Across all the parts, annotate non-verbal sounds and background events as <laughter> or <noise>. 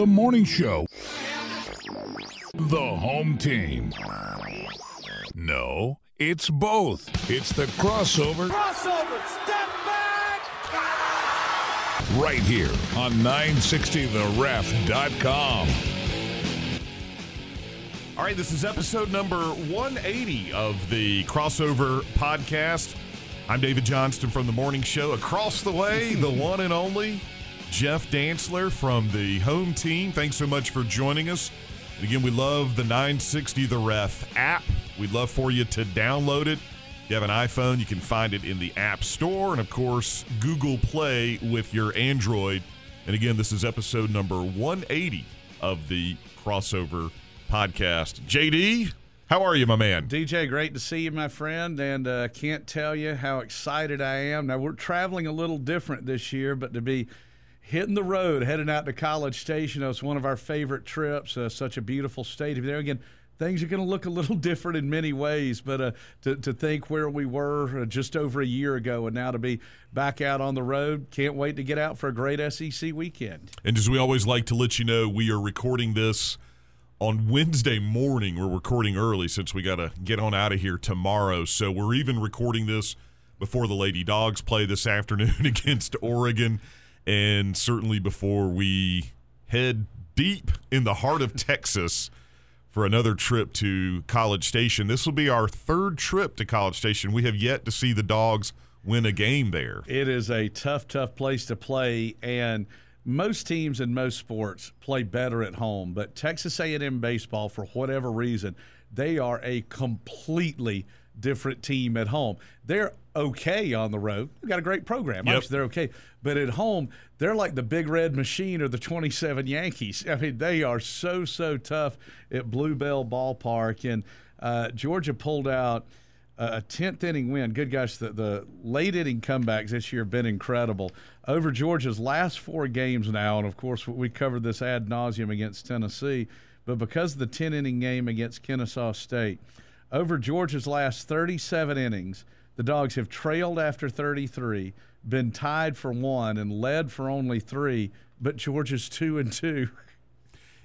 The morning show. The home team. No, it's both. It's the crossover. Crossover, step back! Right here on 960theref.com. All right, this is episode number 180 of the crossover podcast. I'm David Johnston from the morning show. Across the way, the one and only Jeff Dantzler from the home team. Thanks so much for joining us. And again, we love the 960 The Ref app. We'd love for you to download it. If you have an iPhone, you can find it in the App Store and, of course, Google Play with your Android. And again, this is episode number 180 of the crossover podcast. JD, how are you, my man? DJ, great to see you, my friend, and uh, can't tell you how excited I am. Now we're traveling a little different this year, but to be hitting the road, heading out to College Station, it's one of our favorite trips. Uh, such a beautiful stadium there. Again, things are going to look a little <laughs> different in many ways, but uh, to, to think where we were uh, just over a year ago and now to be back out on the road, can't wait to get out for a great SEC weekend. And as we always like to let you know, we are recording this on Wednesday morning. We're recording early since we got to get on out of here tomorrow. So we're even recording this before the Lady Dogs play this afternoon <laughs> against Oregon, and certainly before we head deep in the heart of Texas for another trip to College Station. This will be our third trip to College Station. We have yet to see the Dogs win a game there. It is a tough, tough place to play, and most teams in most sports play better at home. But Texas A&M baseball, for whatever reason, they are a completely different team at home. They're okay on the road. They've got a great program. Yep. Obviously, they're okay. But at home, they're like the Big Red Machine or the 27 Yankees. <laughs> I mean, they are so, so tough at Bluebell Ballpark. And uh, Georgia pulled out a 10th inning win. Good gosh, the, the late inning comebacks this year have been incredible. Over Georgia's last four games now, and of course, we covered this ad nauseum against Tennessee, but because of the 10 inning game against Kennesaw State, over Georgia's last 37 innings, the Dogs have trailed after 33, been tied for one, and led for only three, but Georgia's two and two.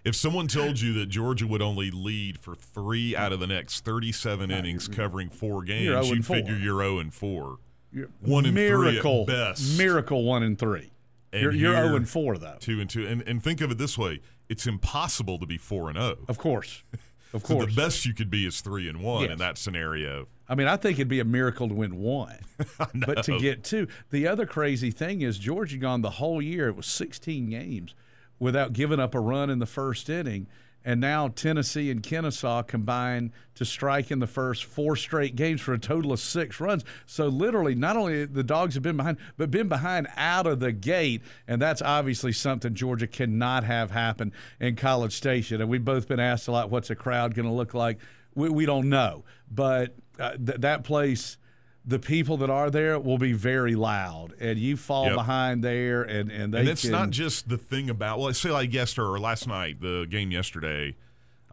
If someone told you that Georgia would only lead for three out of the next 37 innings covering four games, you'd 4. figure you're 0 and 4. You're- One and three at miracle, best. Miracle one and three. And you're you're here- 0 and 4, though. Two and two. And, and think of it this way it's impossible to be 4 and 0. Of course. <laughs> Of So course. the best you could be is 3 and 1 Yes. in that scenario. I mean, I think it'd be a miracle to win one, <laughs> but to get two. The other crazy thing is Georgia gone the whole year. It was 16 games without giving up a run in the first inning, and now Tennessee and Kennesaw combine to strike in the first four straight games for a total of six runs. So literally, not only the dogs have been behind, but been behind out of the gate, and that's obviously something Georgia cannot have happen in College Station. And we've both been asked a lot, what's a crowd going to look like? We, we don't know, but uh, th- that place, the people that are there will be very loud, and you fall Yep. behind there, and and they and it's can, not just the thing about, well, say like yesterday or last night, the game yesterday.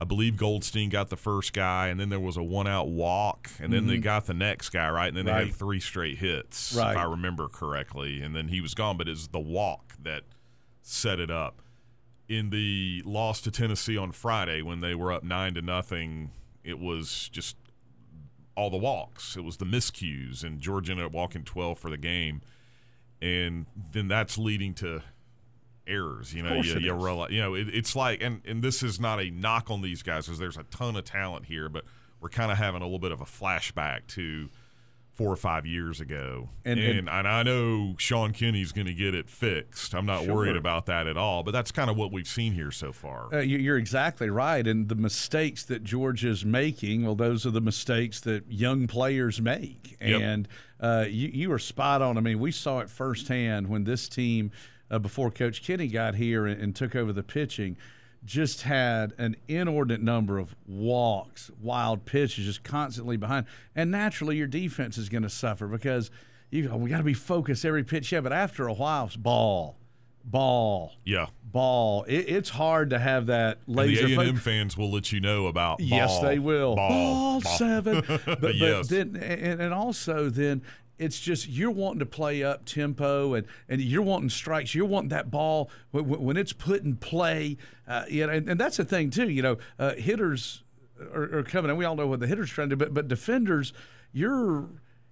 I believe Goldstein got the first guy, and then there was a one out walk, and then they got the next guy, right? And then they Mm-hmm. Right. had three straight hits, Right. if I remember correctly. And then he was gone, but it's the walk that set it up. In the loss to Tennessee on Friday, when they were up nine to nothing, it was just all the walks. It was the miscues, and Georgia ended up walking 12 for the game. And then that's leading to errors. You know, you, you, realize, you know, it, it's like, and, and this is not a knock on these guys because there's a ton of talent here, but we're kind of having a little bit of a flashback to four or five years ago. And- And, and- and, I know Sean Kenny's going to get it fixed. I'm not worried about that at all, but that's kind of what we've seen here so far. Uh, you- you're exactly right. And the mistakes that Georgia's making, well, those are the mistakes that young players make. Yep. And uh, you, you are spot on. I mean, we saw it firsthand when this team, uh, before Coach Kenny got here and, and took over the pitching, just had an inordinate number of walks, wild pitches, just constantly behind. And naturally, your defense is going to suffer because you we got to be focused every pitch. Yeah, but after a while, it's ball, ball, yeah. ball. It, it's hard to have that And laser. the A&M fans will let you know about Yes, they will. Ball, ball. seven. <laughs> But, but Yes. then, and, and also then it's just you're wanting to play up tempo and, and you're wanting strikes. You're wanting that ball when, when it's put in play. Uh, you know, and, and, that's the thing too. You know, uh, hitters are, are, coming, and we all know what the hitters trying to do. But but defenders, you're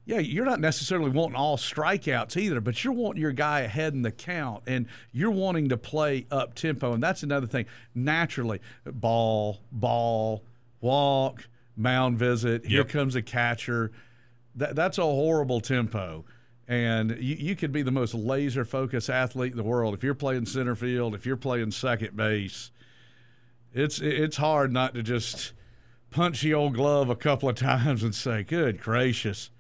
yeah, you're not necessarily wanting all strikeouts either, but you're wanting your guy ahead in the count, and you're wanting to play up tempo, and that's another thing. Naturally, ball, ball, walk, mound visit. Here yep. comes a catcher that, that's a horrible tempo. And you, you could be the most laser focused athlete in the world. If you're playing center field, if you're playing second base, it's it's hard not to just punch the old glove a couple of <laughs> times and say, "Good gracious."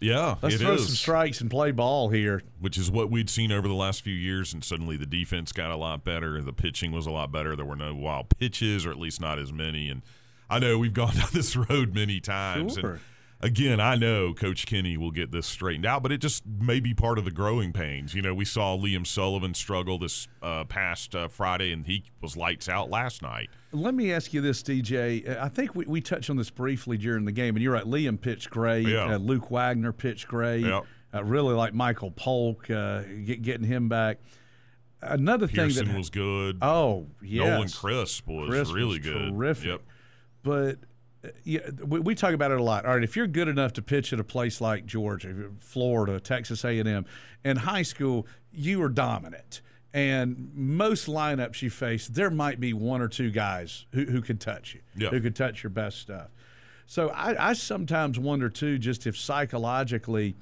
Yeah, let's throw is. some strikes and play ball here. Which is what we'd seen over the last few years, and suddenly the defense got a lot better. The pitching was a lot better. There were no wild pitches, or at least not as many. And I know we've gone <laughs> down this road many times. Sure. And again, I know Coach Kenny will get this straightened out, but it just may be part of the growing pains. You know, we saw Liam Sullivan struggle this uh, past uh, Friday, and he was lights out last night. Let me ask you this, DJ. I think we, we touched on this briefly during the game, and you're right. Liam pitched great. Yeah. Uh, Luke Wagner pitched great. Yeah. Uh, really like Michael Polk, uh, get, getting him back. Another Pearson thing that was good. Oh, yes. Nolan Crisp was Crisp really was good. Terrific. Yep. But yeah, we, we, talk about it a lot. All right, if you're good enough to pitch at a place like Georgia, Florida, Texas A&M, in high school, you are dominant. And most lineups you face, there might be one or two guys who, who could touch you, yeah. who could touch your best stuff. So I, I sometimes wonder too, just if psychologically,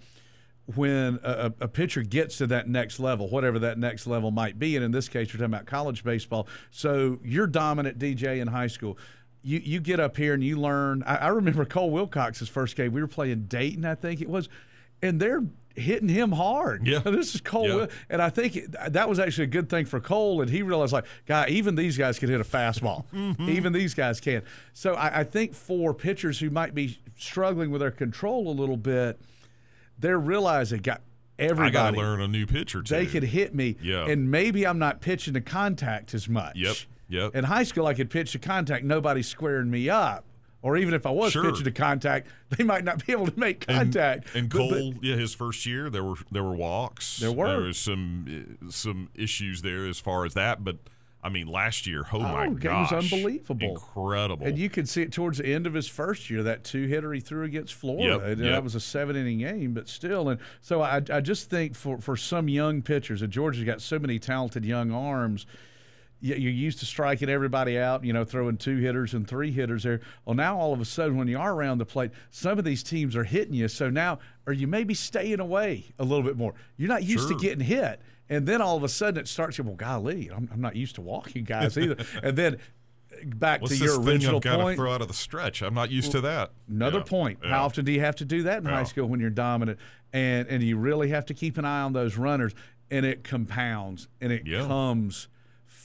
when a, a, pitcher gets to that next level, whatever that next level might be, and in this case, you're talking about college baseball. So you're dominant DJ in high school you you get up here and you learn. I, I remember Cole Wilcox's first game. We were playing Dayton, I think it was, and they're hitting him hard. Yeah, <laughs> this is Cole, yeah. and I think it, that was actually a good thing for Cole. And he realized, like, guy, even these guys can hit a fastball. <laughs> mm-hmm. Even these guys can. So I, I, think for pitchers who might be struggling with their control a little bit, they're realizing, got everybody. I got to learn a new pitcher. Too. They could hit me, yeah. and maybe I'm not pitching to contact as much. Yep. Yep. In high school, I could pitch to contact. Nobody's squaring me up. Or even if I was sure. pitching to contact, <laughs> they might not be able to make contact. And, and Cole, but, but, yeah, his first year there were there were walks. There were there was some eh, some issues there as far as that, but I mean, last year, oh, oh my gosh, it was unbelievable, incredible. And you could see it towards the end of his first year, that two hitter he threw against Florida. Yep, uh, yep. That was a seven inning game, but still. And so I, I just think for for some young pitchers, and Georgia's got so many talented young arms you're used to striking everybody out, you know, throwing two hitters and three hitters there. Well, now all of a sudden, when you are around the plate, some of these teams are hitting you. So now, are you maybe staying away a little bit more? You're not used sure. to getting hit. And then all of a sudden it starts, well, golly, I'm, I'm not used to walking guys either. <laughs> and then back What's to your original thing I've point. to throw out of the stretch. I'm not used to that. Another yeah. point. Yeah. How often do you have to do that in yeah. high school when you're dominant? And and you really have to keep an eye on those runners. And it compounds and it comes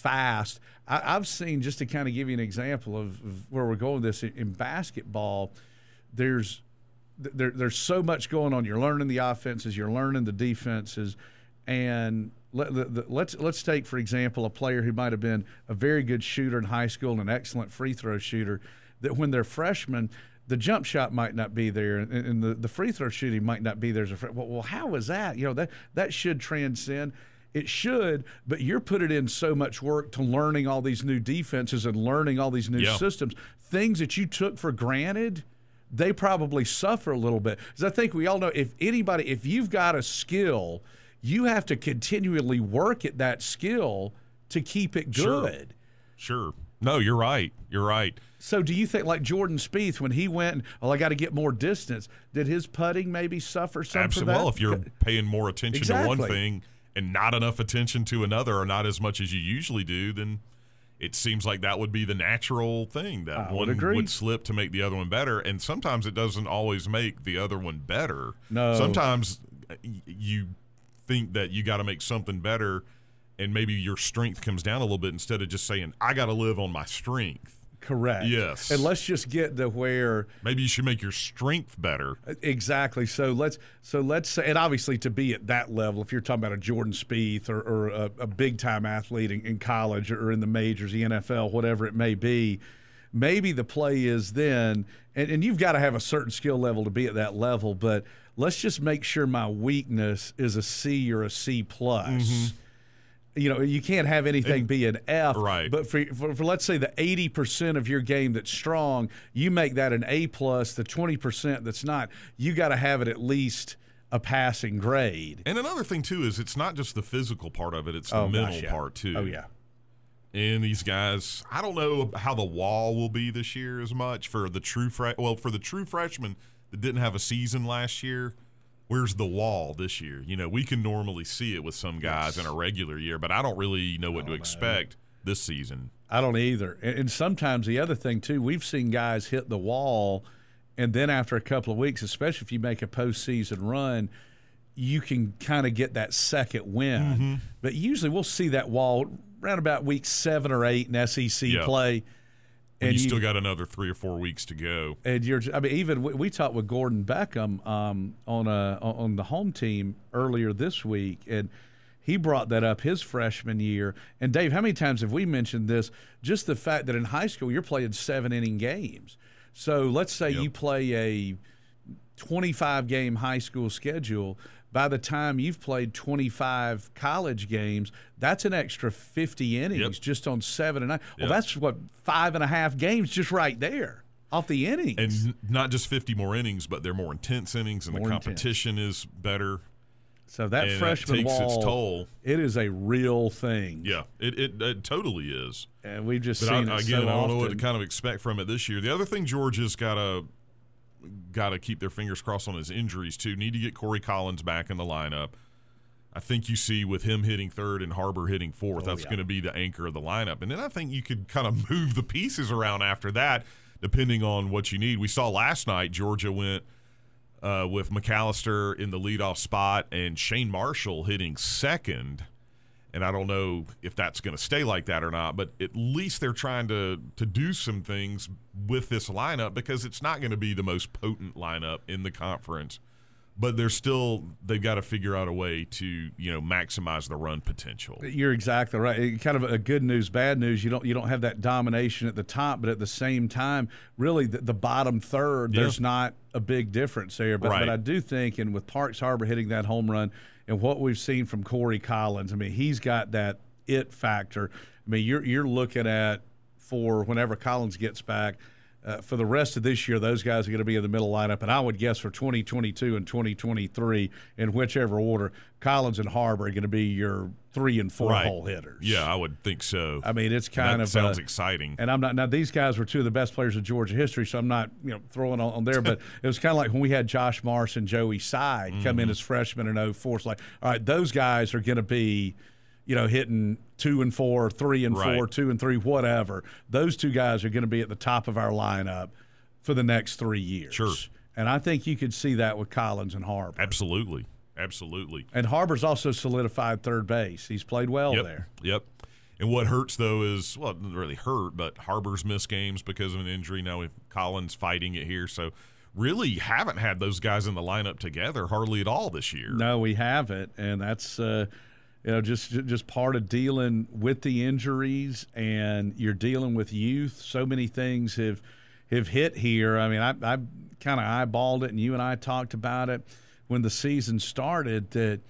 fast. I, have seen just to kind of give you an example of, of where we're going this in, in basketball. There's there, there's so much going on. You're learning the offenses, you're learning the defenses, and let, the, let's let's take for example a player who might have been a very good shooter in high school and an excellent free throw shooter. That when they're freshmen, the jump shot might not be there, and, and the, the free throw shooting might not be there well, well, how is that? You know that that should transcend. It should, but you're putting in so much work to learning all these new defenses and learning all these new yeah. systems. Things that you took for granted, they probably suffer a little bit. Because I think we all know if anybody, if you've got a skill, you have to continually work at that skill to keep it good. Sure. sure. No, you're right. You're right. So, do you think, like Jordan Spieth, when he went, well, I got to get more distance, did his putting maybe suffer some? Absolutely. Well, if you're paying more attention exactly. to one thing and not enough attention to another or not as much as you usually do, then it seems like that would be the natural thing that I one would, would, slip to make the other one better. And sometimes it doesn't always make the other one better. No. Sometimes uh, you think that you got to make something better and maybe your strength comes down a little bit instead of just saying, I got to live on my strength. Correct. Yes. And let's just get to where maybe you should make your strength better. Exactly. So let's so let's say, and obviously to be at that level, if you're talking about a Jordan Spieth or, or a, a big time athlete in, in, college or in the majors, the NFL, whatever it may be, maybe the play is then, and, and you've got to have a certain skill level to be at that level, but let's just make sure my weakness is a C or a C plus. Mm-hmm. You know, you can't have anything be an F. Right. But for, for, for let's say the 80% of your game that's strong, you make that an A plus. The 20% that's not, you got to have it at least a passing grade. And another thing too is it's not just the physical part of it; it's the Oh, mental gosh, yeah. part too. Oh yeah. And these guys, I don't know how the wall will be this year as much for the true fre- well for the true freshmen that didn't have a season last year. Where's the wall this year? You know, we can normally see it with some guys in a regular year, but I don't really know what to expect this season. I don't either. And, and sometimes the other thing too, we've seen guys hit the wall, and then after a couple of weeks, especially if you make a postseason run, you can kind of get that second win. Mm-hmm. But usually we'll see that wall around about week seven or eight in SEC Yeah. play. And you, still got another three or four weeks to go. and you're I mean even we, we talked with Gordon Beckham um, on a on the home team earlier this week and he brought that up his freshman year. And Dave how many times have we mentioned this? Just the fact that in high school you're playing 7 inning games. So let's say you play a 25 game high school schedule by the time you've played 25 college games that's an extra 50 innings Yep. just on seven and nine well Yep. that's what five and a half games just right there off the innings And not just 50 more innings, but they're more intense innings, and More the intense. competition is better. so that and freshman it takes wall its toll. it is a real thing Yeah, it, it, it totally is. and we've just But I, seen it again, so I don't know what to kind of expect from it this year. The other thing Georgia's got to got to keep their fingers crossed on his injuries too. Need to get Corey Collins back in the lineup. I think you see with him hitting third and Harbor hitting fourth, that's Oh, yeah. going to be the anchor of the lineup. And then I think you could kind of <laughs> move the pieces around after that, depending on what you need. We saw last night Georgia went uh, with McAllister in the leadoff spot and Shane Marshall hitting second. And I don't know if that's going to stay like that or not, but at least they're trying to to do some things with this lineup because it's not going to be the most potent lineup in the conference. But they're still they've got to figure out a way to you know maximize the run potential. You're exactly right. Kind of a good news, bad news. You don't you don't have that domination at the top, but at the same time, really the, the bottom third, Yeah. there's not a big difference there. But Right. but I do think, and with Parks Harbor hitting that home run, and what we've seen from Corey Collins, I mean, he's got that it factor. I mean, you're you're looking at for whenever Collins gets back. Uh, for the rest of this year, those guys are going to be in the middle lineup, and I would guess for 2022 and 2023, in whichever order, Collins and Harbor are going to be your three and four Right. hole hitters. Yeah, I would think so. I mean it's kind that of sounds uh, exciting. And I'm not now. These guys were two of the best players of Georgia history, so I'm not you know throwing on, on there. But <laughs> it was kind of like when we had Josh Morris and Joey Side come Mm-hmm. in as freshmen in 04. It's like, all right, those guys are going to be, you know, hitting two and four, three and four, two and three, whatever. Those two guys are going to be at the top of our lineup for the next three years. Sure. And I think you could see that with Collins and Harbor. Absolutely, absolutely. And Harbor's also solidified third base. He's played well Yep. there. Yep. And what hurts though is well, it doesn't really hurt, but Harbor's missed games because of an injury. Now Collins fighting it here, so really haven't had those guys in the lineup together hardly at all this year. No, we haven't, and that's uh, you know just just part of dealing with the injuries, and you're dealing with youth. So many things have have hit here. I mean, I, I kind of eyeballed it, and you and I talked about it when the season started. That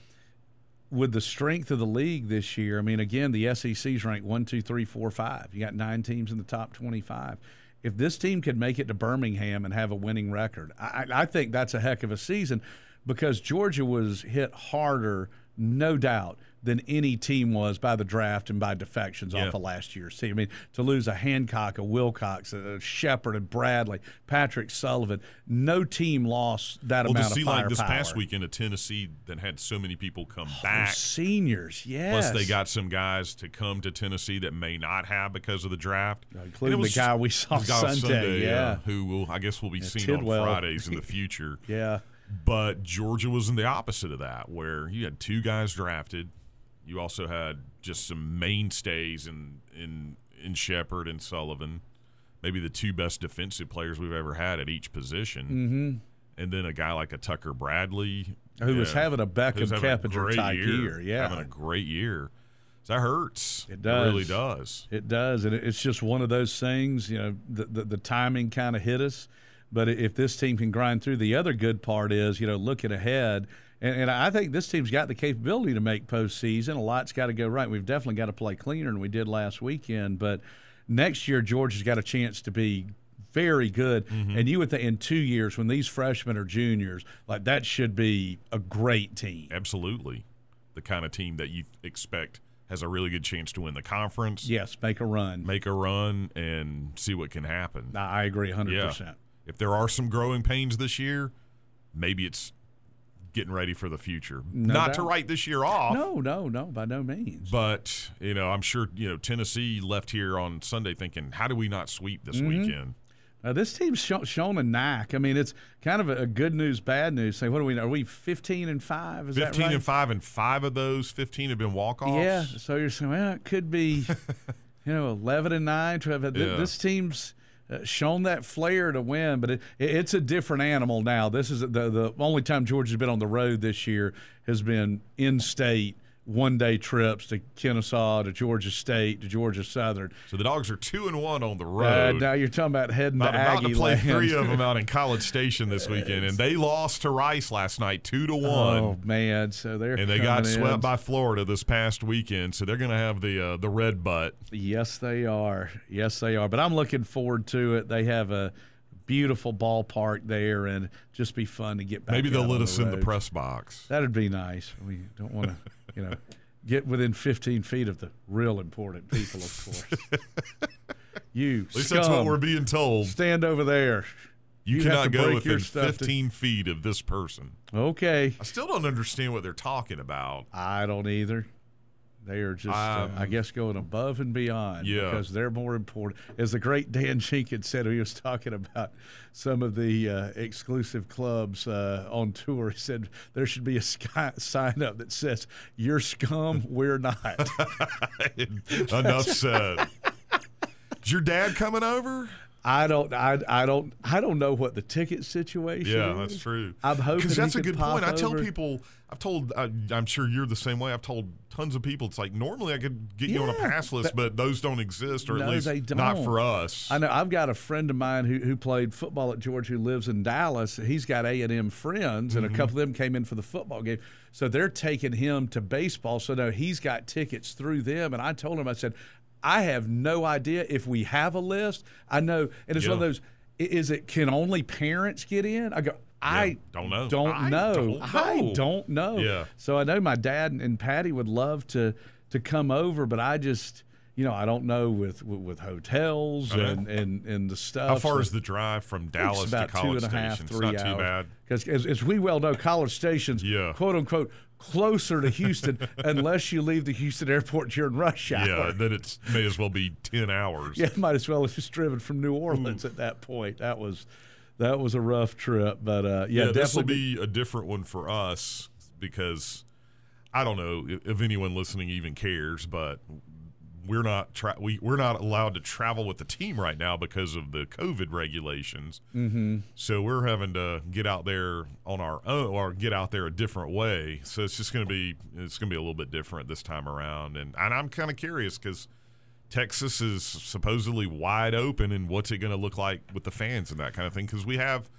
with the strength of the league this year, I mean, again, the SEC's ranked one, two, three, four, five. You got nine teams in the top twenty-five. If this team could make it to Birmingham and have a winning record, I I think that's a heck of a season because Georgia was hit harder, no doubt, than any team was by the draft and by defections Yeah. off of last year's team. I mean, to lose a Hancock, a Wilcox, a Shepherd, a Bradley, Patrick Sullivan, no team lost that well, to see of like this past weekend of Tennessee that had so many people come oh, back. Seniors, yes. Plus, they got some guys to come to Tennessee that may not have because of the draft, including And it the guy we saw on Sunday, uh, yeah. who will I guess will be seen Tidwell. on Fridays in the <laughs> future. yeah. But Georgia was in the opposite of that, where you had two guys drafted. You also had just some mainstays in in in Shepherd and Sullivan, maybe the two best defensive players we've ever had at each position. Mm-hmm. And then a guy like a Tucker Bradley, Who was having a Beckham who's having a Keppinger great type year, year, yeah. having a great year. that hurts. It does. really does. It does, and it's just one of those things. You know, the the, the timing kind of hit us. But if this team can grind through, the other good part is, you know, looking ahead, and, and I think this team's got the capability to make postseason. A lot's got to go right. We've definitely got to play cleaner than we did last weekend. But next year, Georgia's got a chance to be very good. Mm-hmm. And you would think in two years, when these freshmen are juniors, like that should be a great team. Absolutely, the kind of team that you expect has a really good chance to win the conference, Yes, make a run. make a run, and see what can happen. I I agree 100%. Yeah. If there are some growing pains this year, maybe it's getting ready for the future. No Not to write this year off. No, no, no, by no means. But you know, I'm sure you know Tennessee left here on Sunday thinking, "How do we not sweep this Mm-hmm. weekend?" Uh, this team's show, shown a knack. I mean, it's kind of a, good news, bad news. Say, what are we? Are we fifteen and five? Is Fifteen that right? and five, and five of those fifteen have been walk offs. Yeah. So you're saying, well, it could be, <laughs> you know, eleven and nine. 12, Th- Yeah. This team's Uh, shown that flair to win, but it, it, it's a different animal now. This is the the only time Georgia's been on the road this year has been in state. One day trips to Kennesaw, to Georgia State, to Georgia Southern. So the dogs are two and one on the Uh, road. now you're talking about heading about, to about Aggie to play land. three of them <laughs> out in College Station this weekend, and they lost to Rice last night, two to one. Oh man! So they're and they got in. swept by Florida this past weekend, so they're going to have the uh, the red butt. Yes, they are. Yes, they are. But I'm looking forward to it. They have a beautiful ballpark there, and just be fun to get back. Maybe they'll let us in the press box. That'd be nice. We don't want to, <laughs> you know, get within 15 feet of the real important people, of course. <laughs> you At least that's what we're being told. stand over there. You, You cannot go within stuff to- 15 feet of this person. Okay. I still don't understand what they're talking about. I don't either. They are just, uh, Um, I guess, going above and beyond Yeah. because they're more important. As the great Dan Jenkins said, he was talking about some of the uh, exclusive clubs uh, on tour. He said there should be a sky, sign up that says, You're scum, we're not. <laughs> Enough said. <laughs> Is your dad coming over? I don't, I, I don't, I don't know what the ticket situation is. Yeah, is. that's true. I'm hoping because that's a good point. I tell people, I've told, I, I'm sure you're the same way. I've told tons of people. It's like normally I could get you on a pass list, but those don't exist, or No, at least they not for us. I know. I've got a friend of mine who, who played football at George, who lives in Dallas. He's got A and M friends, Mm-hmm. and a couple of them came in for the football game. So they're taking him to baseball. So now he's got tickets through them. And I told him, I said, I have no idea if we have a list. I know, and it's one of those. Is it can only parents get in? I go. I don't know. Don't I know. don't I know. don't know. Yeah. So I know my dad and Patty would love to to come over, but I just you know I don't know with with, with hotels Okay. and, and and the stuff. How far So is the drive from Dallas to College two and a half, Station? three it's not hours. too bad. Because as, as we well know, College Station's Yeah. quote unquote closer to Houston <laughs> unless you leave the Houston airport during rush hour. Yeah, then it may as well be 10 hours. Yeah, might as well have just driven from New Orleans at that point. That was that was a rough trip, but uh, yeah, Yeah, this will be a different one for us because I don't know if anyone listening even cares, but we're not tra- we we're not allowed to travel with the team right now because of the COVID regulations. Mm-hmm. So we're having to get out there on our own or get out there a different way. So it's just going to be it's going to be a little bit different this time around, and and I'm kind of curious because. Texas is supposedly wide open, and what's it going to look like with the fans and that kind of thing? Because we have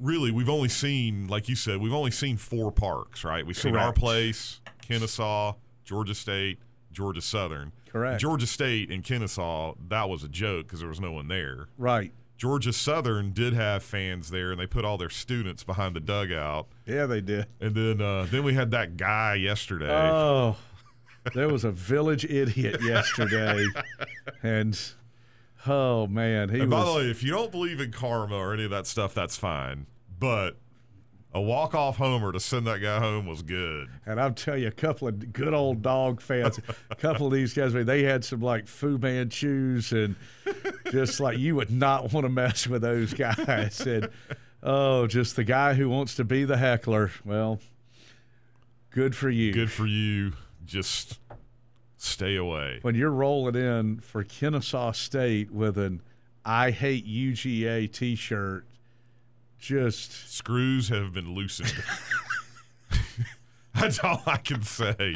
really we've only seen like you said we've only seen four parks right we've seen our place kennesaw georgia state georgia southern Correct. georgia state and kennesaw that was a joke because there was no one there right. georgia southern did have fans there and they put all their students behind the dugout Yeah, they did. and then uh, then we had that guy yesterday Oh, <laughs> there was a village idiot yesterday, and oh man, he and by was. the way if you don't believe in karma or any of that stuff that's fine but a walk-off homer to send that guy home was good and I'll tell you, a couple of good old dog fans, a couple of these guys, they had some like Fu Manchus and just like you would not want to mess with those guys. And oh, just the guy who wants to be the heckler. Well, good for you. good for you. Just stay away. when you're rolling in for Kennesaw State with an I hate UGA t shirt, just Screws have been loosened. That's all I can say.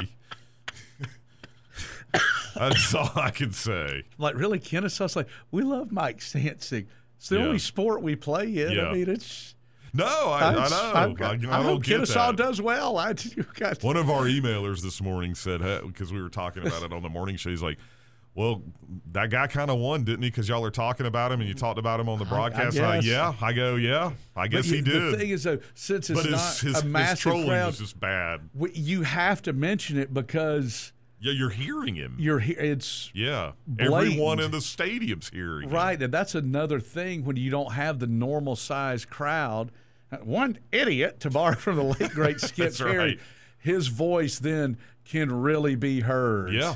That's all I can say. Like really, Kennesaw's like we love Mike Sansing. It's the Yeah. only sport we play in. Yeah. I mean, it's. No, I, I know. I, I, I, I don't hope Kennesaw that. does well. I <laughs> got One of our emailers this morning said, because we were talking about it on the morning show, he's like, well, that guy kind of won, didn't he? Because y'all are talking about him and you talked about him on the broadcast. Uh, I'm like, yeah, I go, yeah, I guess But he you- did. The thing is, though, since it's but not his, his, a massive trolling crowd, was just bad. we- you have to mention it because Yeah, you're hearing him. you're here. It's yeah, blatant. everyone in the stadium's hearing. him. right, and that's another thing when you don't have the normal size crowd. One idiot, to borrow from the late great <laughs> Skip Caray, right. his voice then can really be heard. Yeah,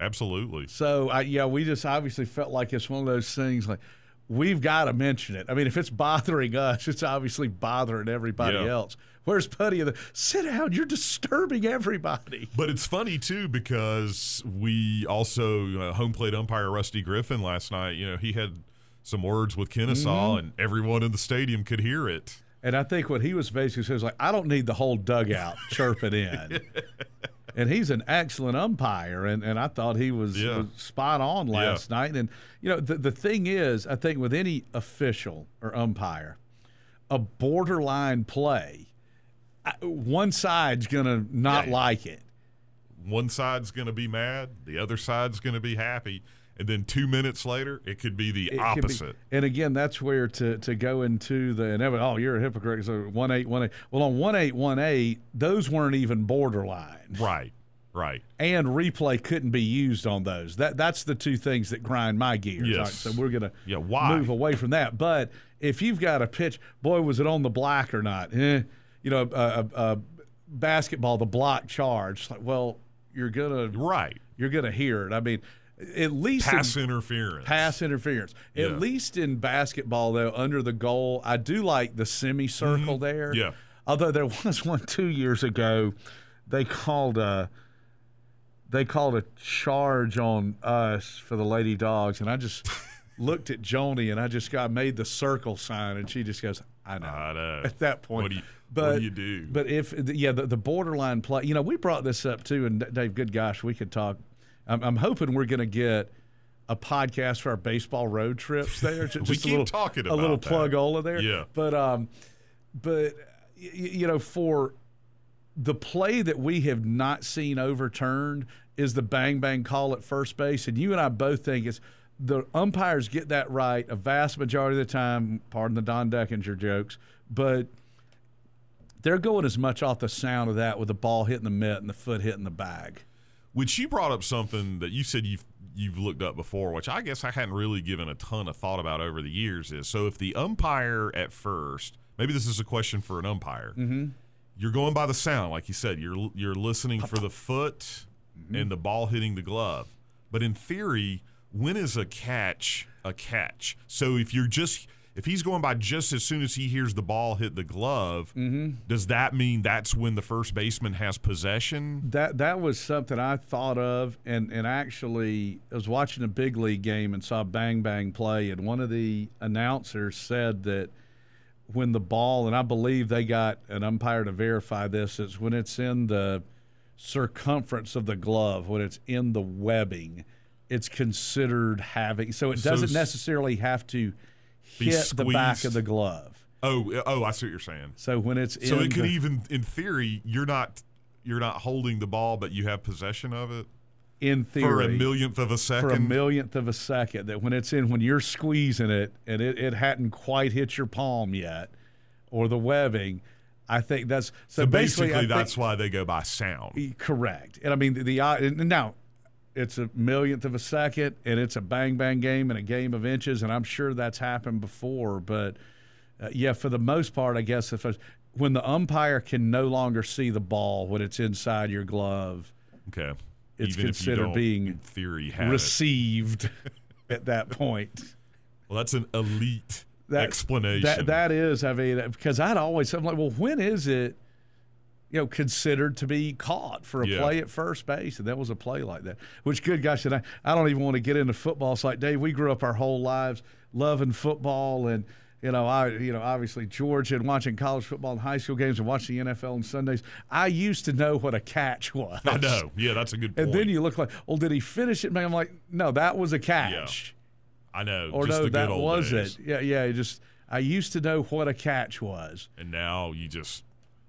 absolutely. So I, yeah, we just obviously felt like it's one of those things like we've got to mention it. I mean, if it's bothering us, it's obviously bothering everybody Yeah. else. Where's Putty? The sit down. You're disturbing everybody. But it's funny too because we also uh, home plate umpire Rusty Griffin last night. You know, he had some words with Kennesaw, Mm-hmm. and everyone in the stadium could hear it. And I think what he was basically saying was like, I don't need the whole dugout <laughs> chirping in. <laughs> And he's an excellent umpire, and, and I thought he was, Yeah. was spot on last night. And you know, the the thing is, I think with any official or umpire, a borderline play, I- one side's gonna not Yeah. like it. One side's going to be mad, the other side's going to be happy, and then two minutes later, it could be the It could be- opposite. and again, that's where to, to go into the and oh, you're a hypocrite. So one eight one eight. Well, on one eight one eight, those weren't even borderline. Right, right. and replay couldn't be used on those. That that's the two things that grind my gears. Yes. Right, so we're gonna Yeah, why? move away from that. But if you've got a pitch, boy, was it on the block or not? Eh, you know, a, a, a basketball, the block charge. Like, well, you're gonna Right. you're gonna hear it. I mean, at least in- Pass interference. pass interference. Yeah. At least in basketball, though, under the goal, I do like the semicircle there. Mm-hmm. Yeah. Although there <laughs> was one two years ago, they called a they called a charge on us for the Lady Dogs, and I just <laughs> looked at Joni and I just got made the circle sign, and she just goes, "I know." I know. <laughs> At that point, What do you, but do, you do? but if yeah, the, the borderline play. You know, we brought this up too, and Dave, good gosh, we could talk. I'm, I'm hoping we're going to get a podcast for our baseball road trips there. <laughs> Just, We a keep little, talking a little that. plug Ola there. Yeah. but um, but y- you know, for the play that we have not seen overturned is the bang bang call at first base, and you and I both think it's the umpires get that right a vast majority of the time. Pardon the Don Denkinger jokes, but they're going as much off the sound of that with the ball hitting the mitt and the foot hitting the bag. Which you brought up something that you said you've you've looked up before, which I guess I hadn't really given a ton of thought about over the years. Is so if the umpire at first, maybe this is a question for an umpire. Mm-hmm. You're going by the sound, like you said. You're you're listening for the foot and the ball hitting the glove. But in theory, when is a catch a catch? So if you're just if he's going by just as soon as he hears the ball hit the glove, mm-hmm. does that mean that's when the first baseman has possession? That that was something I thought of, and and actually I was watching a big league game and saw Bang Bang play, and one of the announcers said that when the ball, and I believe they got an umpire to verify this, is when it's in the circumference of the glove, when it's in the webbing, it's considered having. So it doesn't s- necessarily have to Be hit the back of the glove. Oh, oh, I see what you're saying. So when it's So it could the- even, in theory, you're not you're not holding the ball, but you have possession of it in theory for a millionth of a second. for a millionth of a second that when it's in when you're squeezing it and it, it hadn't quite hit your palm yet or the webbing i think that's so, so basically, basically, that's think, why they go by sound. correct and i mean the, the uh, now it's a millionth of a second and it's a bang bang game and a game of inches and i'm sure that's happened before but uh, yeah for the most part i guess if it's, when the umpire can no longer see the ball when it's inside your glove Okay, It's even considered being in theory received <laughs> at that point. Well, that's an elite that, explanation. That that is, I mean, because I'd always I'm like, well, when is it, you know, considered to be caught for a Yeah. play at first base? And that was a play like that. Which, good gosh, and I, I don't even want to get into football. It's like Dave, we grew up our whole lives loving football, and you know, I you know obviously Georgia and watching college football and high school games and watching the NFL on Sundays. I used to know what a catch <laughs> was. I know. Yeah, that's a good point. And then you look like, well, did he finish it? Man, I'm like, no, that was a catch. I know. Or just no, the good that old was days. it. Yeah, yeah. Just I used to know what a catch was. And now you just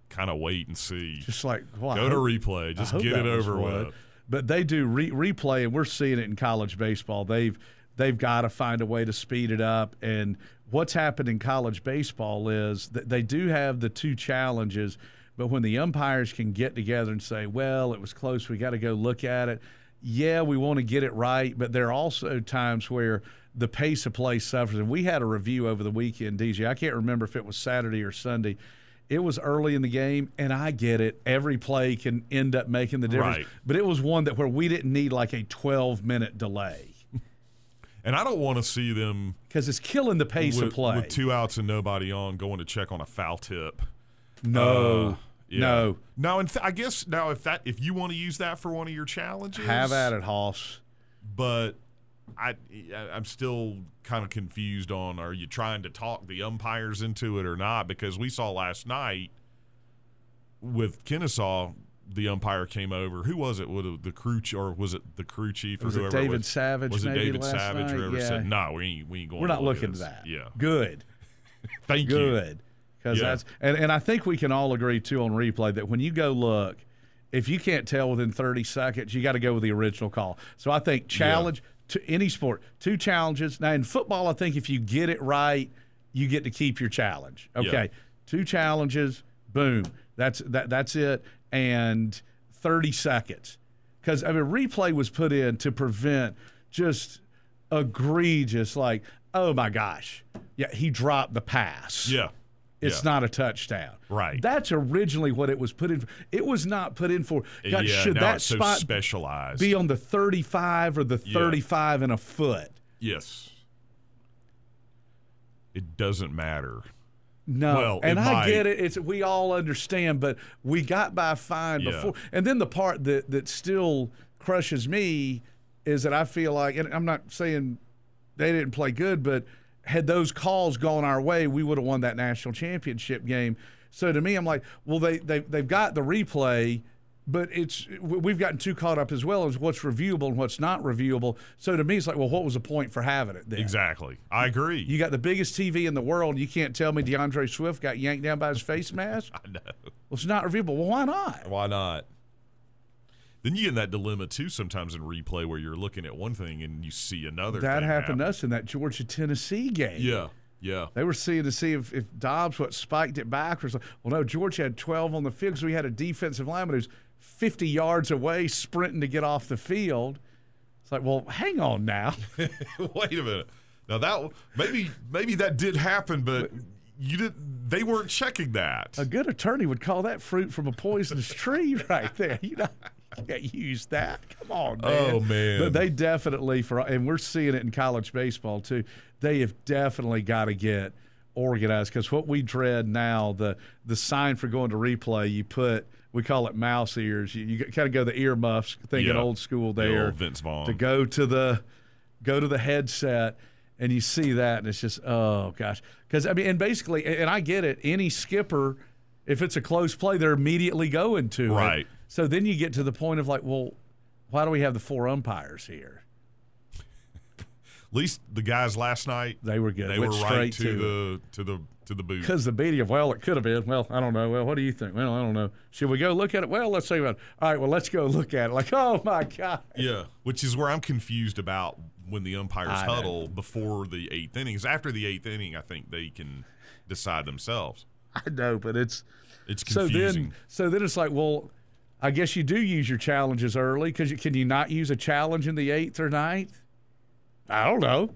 kind of wait and see. Just like, well, Go to replay. Just get it over with. But they do re- replay, and we're seeing it in college baseball. They've they've got to find a way to speed it up. And what's happened in college baseball is that they do have the two challenges. But when the umpires can get together and say, "Well, it was close. We got to go look at it." Yeah, we want to get it right, but there are also times where the pace of play suffers. And we had a review over the weekend, DJ. I can't remember if it was Saturday or Sunday. It was early in the game, and I get it. Every play can end up making the difference. Right. But it was one that where we didn't need like a 12 minute delay And I don't want to see them because it's killing the pace with, of play. with two outs and nobody on going to check on a foul tip. no, Uh, yeah. no. No, and th- I guess now if that if you want to use that for one of your challenges, Have at it, Hoss. But I I'm still kind of confused on are you trying to talk the umpires into it or not? Because we saw last night with Kennesaw, the umpire came over. Who was it? Was it the crew ch- or was it the crew chief or Was it whoever? David was? Savage Was it David Savage night? or whoever Yeah. said no? We ain't we ain't going. We're not look looking at to that. Yeah, Good. <laughs> thank you. Good. Because Yeah. that's and, and I think we can all agree too on replay that when you go look, if you can't tell within 30 seconds, you got to go with the original call. So I think challenge to any sport, two challenges. Now in football, I think if you get it right, you get to keep your challenge. Okay. Yeah. Two challenges, boom. That's that that's it. And 30 seconds. Because I mean replay was put in to prevent just egregious like, oh my gosh. Yeah, he dropped the pass. Yeah, It's yeah. not a touchdown. Right. That's originally what it was put in for. It was not put in for. God, yeah, should that it's so spot specialized. be on the 35 or the Yeah. 35 and a foot? yes, it doesn't matter. No. Well, and I might. get it. It's we all understand, but we got by fine Yeah. before. And then the part that that still crushes me is that I feel like, and I'm not saying they didn't play good, but had those calls gone our way, we would have won that national championship game. So to me, I'm like, well, they they they've got the replay. But it's we- we've gotten too caught up as well as what's reviewable and what's not reviewable. So to me, it's like, well, what was the point for having it? Then? Exactly, I agree. You got the biggest TV in the world. You can't tell me D'Andre Swift got yanked down by his face mask. <laughs> I know. Well, it's not reviewable. Well, why not? Why not? Then you get in that dilemma too sometimes in replay where you're looking at one thing and you see another. That happened to us in that Georgia Tennessee game. Yeah, yeah. They were seeing to see if, if Dobbs what spiked it back or something. Well, no, Georgia had 12 on the field because we had a defensive lineman who's 50 yards away sprinting to get off the field. It's like, well, hang on now. <laughs> Wait a minute. Now that maybe maybe that did happen, but you didn't. They weren't checking that. A good attorney would call that fruit from a poisonous tree <laughs> right there. You know, <laughs> can't use that. Come on, man. Oh, man. But they definitely for and we're seeing it in college baseball too. They have definitely got to get organized because what we dread now the the sign for going to replay you put we call it mouse ears. You, you kind of go the earmuffs, thinking Yeah. old school The there. old Vince Vaughn. to go to the go to the headset and you see that and it's just oh gosh because i mean and basically and i get it any skipper if it's a close play they're immediately going to it. Right. so then you get to the point of like well why do we have the four umpires here At least the guys last night they were good they Went were straight right to, to the to the to the booth. because the of well it could have been well i don't know well what do you think well i don't know should we go look at it well let's think about it all right well let's go look at it like <laughs> oh my god Yeah, which is where I'm confused about when the umpires I know. huddle before the eighth innings. After the eighth inning, I think they can decide themselves. i know but it's It's So confusing. then, so then it's like, well, I guess you do use your challenges early because can you not use a challenge in the eighth or ninth? I don't know.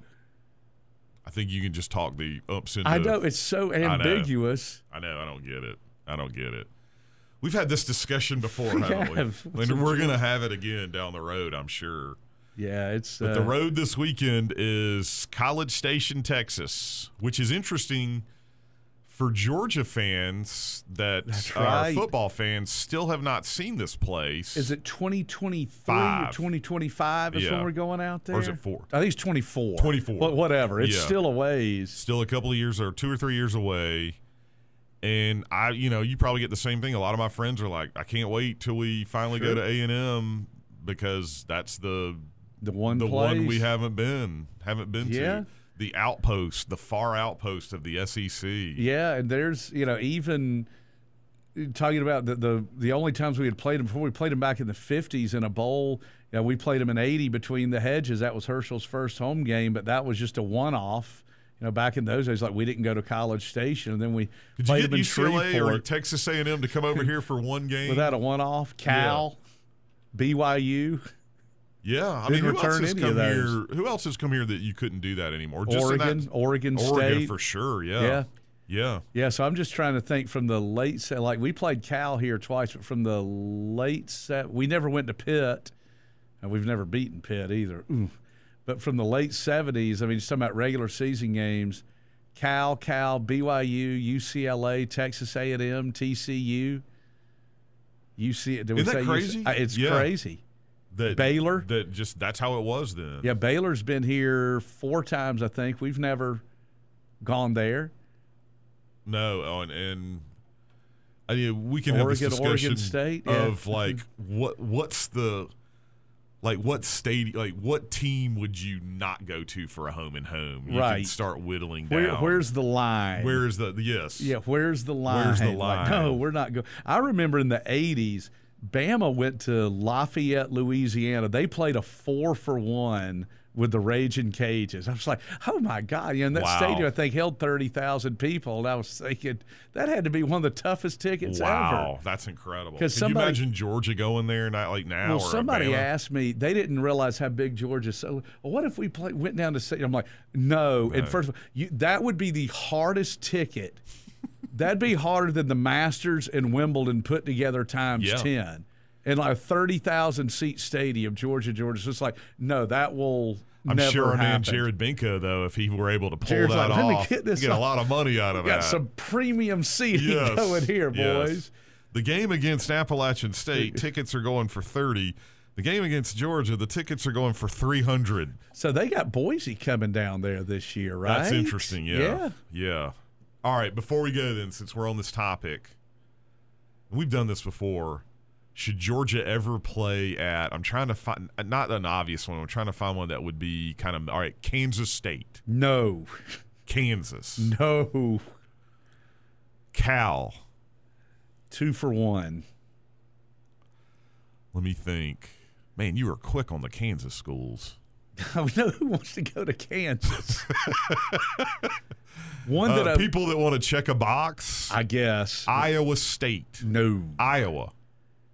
I think you can just talk the ups into. I know it's so ambiguous. I know. I don't get it. I don't get it. We've had this discussion before, <laughs> haven't have. we? And we're gonna have it again down the road, I'm sure. Yeah, it's But uh, the road this weekend is College Station, Texas, which is interesting for Georgia fans that That's are football fans still have not seen this place. Is it 2023 Five. or 2025 is Yeah. when we're going out there? Or is it four? I think it's 24. 24. But whatever. It's Yeah. still a ways. still a couple of years or two or three years away? And I, you know, you probably get the same thing. A lot of my friends are like, I can't wait till we finally go to A and M because that's the The one the place. one we haven't been haven't been Yeah. to. The outpost, the far outpost of the SEC. Yeah, and there's you know even talking about the the, the only times we had played them before we played them back in the 50s in a bowl. You know, we played them in 80 between the hedges. That was Herschel's first home game, but that was just a one off. You know, back in those days, like we didn't go to College Station, and then we Did played you get them in UCLA or Texas A and M to come over <laughs> here for one game? without a one off. Cal, BYU, yeah, I mean, who else has come here? Who else has come here that you couldn't do that anymore? Just Oregon, that, Oregon State. Oregon for sure. Yeah, Yeah. yeah. Yeah, so I'm just trying to think from the late set. like we played Cal here twice, but from the late set we never went to Pitt, and we've never beaten Pitt either. Ooh. But from the late '70s, I mean, just talking about regular season games, Cal, Cal, BYU, UCLA, Texas A&M, TCU, UC. Did we Isn't that say UC crazy? Uh, It's Yeah. crazy. That Baylor? That just that's how it was then. Yeah, Baylor's been here four times, I think. We've never gone there. No, oh, and, and uh, I mean, we can have Oregon- this discussion State, yeah. of like what what's the like what state like what team would you not go to for a home and home? You can Right. start whittling Where, down. where's the line? where is the yes? Yeah, where's the line? Where's the Like, line? no, we're not going. I remember in the '80s, Bama went to Lafayette, Louisiana. They played a four for one with the Ragin' Cajuns. I was like, oh my god! You know, and that Wow. stadium I think held thirty thousand people, and I was thinking that had to be one of the toughest tickets Wow, ever. that's incredible. Can 'Cause you imagine Georgia going there not like now? Well, or somebody Alabama? asked me. They didn't realize how big Georgia. Is. So, well, what if we play, went down to? Say, I'm like, no. And first of all, you, that would be the hardest ticket. That'd be harder than the Masters and Wimbledon put together times Yeah. ten, in like a thirty thousand seat stadium, Georgia, Georgia. So it's like, no, that will I'm never sure our man. Jared Binko, though, if he were able to pull Jared's that like, "Let me off, get this get a lot of money out of it. got that. some premium seating Yes, <laughs> going here, yes. boys. The game against Appalachian State, tickets are going for 30. The game against Georgia, the tickets are going for 300. So they got Boise coming down there this year, right? That's interesting. Yeah. Yeah. Yeah. All right. Before we go, then, since we're on this topic, we've done this before. Should Georgia ever play at? I'm trying to find not an obvious one. I'm trying to find one that would be kind of all right. Kansas State, No, Kansas, no. Cal. Two for one. Let me think. Man, you were quick on the Kansas schools. <laughs> I know who wants to go to Kansas. <laughs> One that Uh, I, people that want to check a box. I guess. Iowa State, no, Iowa.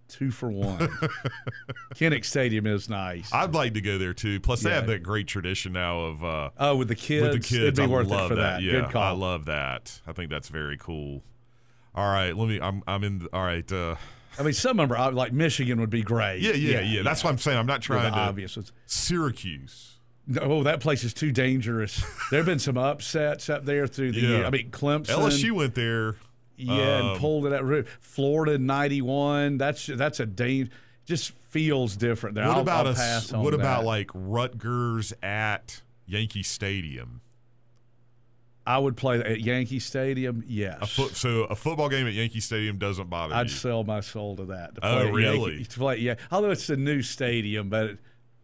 two for one. <laughs> Kinnick Stadium is nice. I'd like to go there too. Plus, they have that great tradition now of uh, oh, with the kids, with the kids. it'd be I worth love it for that. Yeah, Good call. I love that. I think that's very cool. All right, let me. I'm. I'm in. All right. Uh, I mean, some are like Michigan would be great. yeah, yeah, yeah, That's what I'm saying. I'm not trying to. obvious. Syracuse. No, oh, that place is too dangerous. there have been some upsets up there through the Yeah. year. I mean, Clemson. LSU went there. Yeah, Um, and pulled it out. Florida '91. That's that's a danger. Just feels different. There. What I'll, about I'll on What about that. like Rutgers at Yankee Stadium? I would play at Yankee Stadium. Yes. A foot. So a football game at Yankee Stadium doesn't bother me. I'd you. sell my soul to that. To Oh, play at really? Yankee, to play, yeah. Although it's a new stadium, but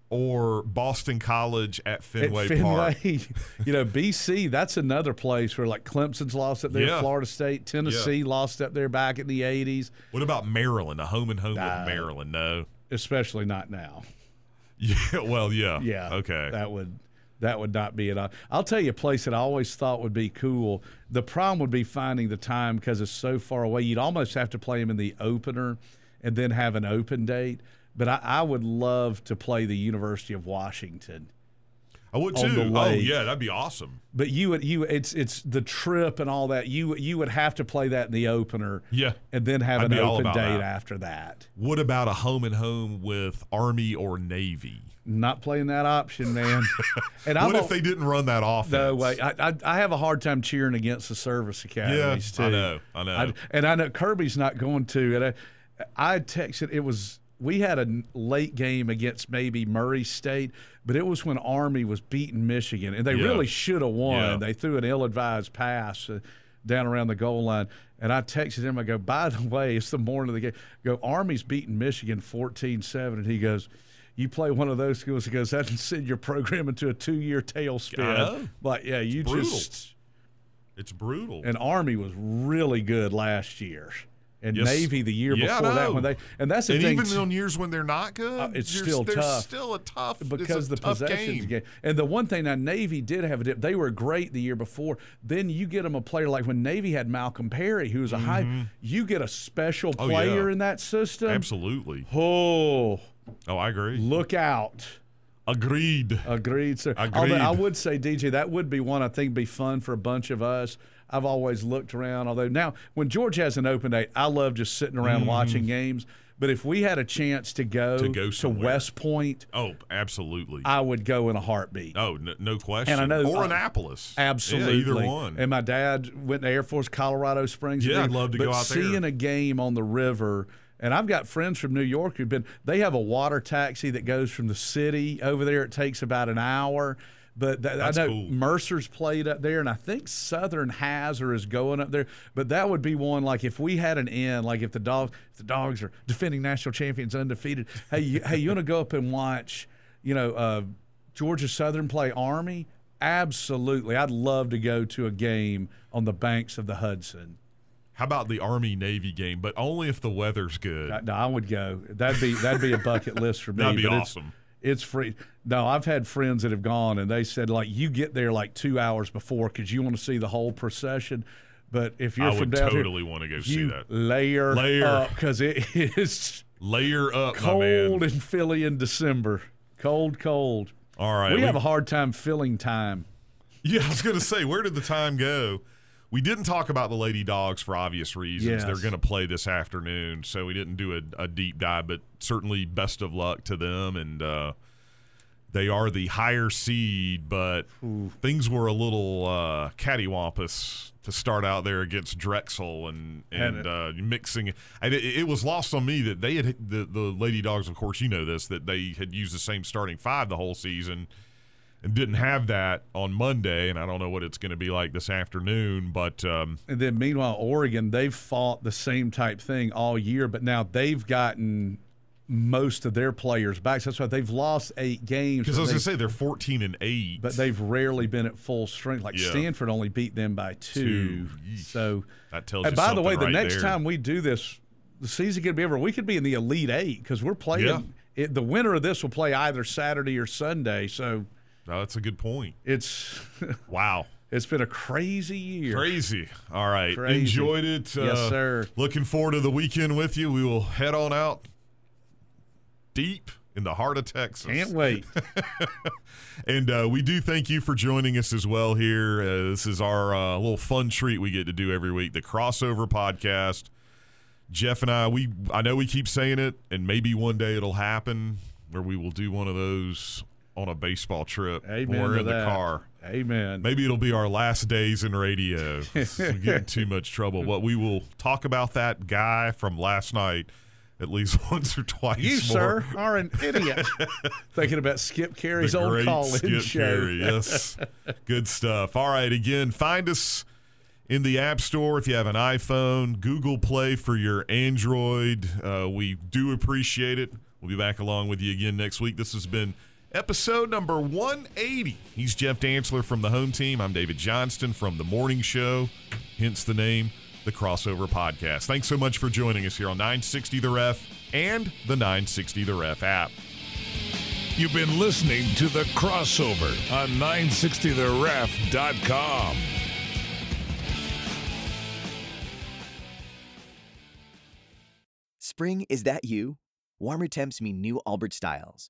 or Boston College at Fenway, at Fenway, Park. <laughs> you know, BC. That's another place where like Clemson's lost up there. Yeah. Florida State, Tennessee lost up there back in the '80s. What about Maryland? A home and home Nah. with Maryland? No. Especially not now. <laughs> Yeah. Well, yeah. Yeah. Okay. That would that would not be it. I'll tell you a place that I always thought would be cool. The problem would be finding the time because it's so far away. You'd almost have to play them in the opener and then have an open date. But I, I would love to play the University of Washington. I would too. Oh yeah, that'd be awesome. But you would you it's it's the trip and all that. You you would have to play that in the opener. Yeah. And then have I'd an open date that. after that. What about a home and home with Army or Navy? Not playing that option, man. <laughs> and What I'm if they didn't run that offense? No way. I, I I have a hard time cheering against the service Yeah, academies too. I know. I know. I, and I know Kirby's not going to. And I, I texted. It was we had a late game against maybe Murray State, but it was when Army was beating Michigan, and they Yeah. really should have won. Yeah. They threw an ill-advised pass. Uh, down around the goal line, and I texted him. I go, by the way, it's the morning of the game. I go, Army's beating Michigan 14-7, and he goes, "You play one of those schools." He goes, "That can send your program into a two-year tailspin." I know. Like, yeah, you brutal. just it's brutal. and Army was really good last year, and Yes. Navy the year Yeah, before that when they and that's the and thing even on years when they're not good, Uh, it's still tough. Still a tough because a the tough possessions game. game. And the one thing now Navy did have a dip. They were great the year before. Then you get them a player like when Navy had Malcolm Perry, who was a high. You get a special Mm-hmm. Oh, player yeah. in that system. Absolutely. Oh, Oh, I agree. look out. Agreed. Agreed, sir. Agreed. Although I would say, DJ, that would be one I think be fun for a bunch of us. I've always looked around. Although now, when George has an open date, I love just sitting around watching games. But if we had a chance to go. To go somewhere. West Point, Oh, absolutely. I would go in a heartbeat. oh, no, no question. And I know- or uh, Annapolis. Absolutely. Yeah, either one. And my dad went to Air Force Colorado Springs. Yeah, I'd love to but go out there. Seeing a game on the river, and I've got friends from New York who've been. They have a water taxi that goes from the city over there. It takes about an hour. But th- I know cool. Mercer's played up there, and I think Southern has or is going up there. But that would be one like if we had an end, like if the dogs, if the dogs are defending national champions undefeated. Hey, you, hey, you want to go up and watch, you know, uh, Georgia Southern play Army? Absolutely, I'd love to go to a game on the banks of the Hudson. How about the Army Navy game? But only if the weather's good. I, no, I would go. That'd be that'd be a bucket list for <laughs> me. That'd be awesome. It's, free. No, I've had friends that have gone and they said like you get there like two hours before because you want to see the whole procession. But if you're I from down totally here, want to go see that. layer, Layer. up because it is Layer up, cold in Philly in December. Cold, cold. All right. we, we- have a hard time filling time. Yeah, I was going to say, where did the time go? We didn't talk about the Lady Dogs for obvious reasons. Yes. They're going to play this afternoon, so we didn't do a, a deep dive, but certainly best of luck to them. And uh, they are the higher seed, but things were a little uh, cattywampus to start out there against Drexel and And and uh, mixing. And it, it was lost on me that they had the the Lady Dogs. Of course, you know this that they had used the same starting five the whole season and didn't have that on Monday, and I don't know what it's going to be like this afternoon. But um, And then meanwhile, Oregon, they've fought the same type thing all year, but now they've gotten most of their players back. So that's why they've lost eight games. because I was going to say they're fourteen and eight, but they've rarely been at full strength. Like Yeah. Stanford only beat them by two. Two. So, that tells and you by the way, the right next there. time we do this, the season could be over. We could be in the Elite Eight because we're playing. Yeah. It, the winner of this will play either Saturday or Sunday. So No, that's a good point. it's <laughs> Wow. it's been a crazy year. Crazy. All right. Crazy. Enjoyed it. Uh, Yes, sir. Looking forward to the weekend with you. We will head on out deep in the heart of Texas. Can't wait. <laughs> And uh, we do thank you for joining us as well here. Uh, this is our uh, little fun treat we get to do every week, the crossover podcast. Jeff and I, we I know we keep saying it, and maybe one day it'll happen where we will do one of those on a baseball trip. Amen when we're to in the car. Amen. Maybe it'll be our last days in radio. we get in too much trouble. But we will talk about that guy from last night at least <laughs> once or twice. You, more. sir, are an idiot. <laughs> Thinking about Skip Caray's the old call-in Skip show. Carey, yes, <laughs> good stuff. All right, again, find us in the App Store if you have an iPhone, Google Play for your Android. Uh, we do appreciate it. We'll be back along with you again next week. This has been episode number 180. He's Jeff Dantzler from the home team. I'm David Johnston from the morning show, hence the name, the Crossover Podcast. Thanks so much for joining us here on 960 The Ref and the 960 The Ref app. You've been listening to The Crossover on 960theref.com. Spring, is that you? Warmer temps mean new Allbirds styles.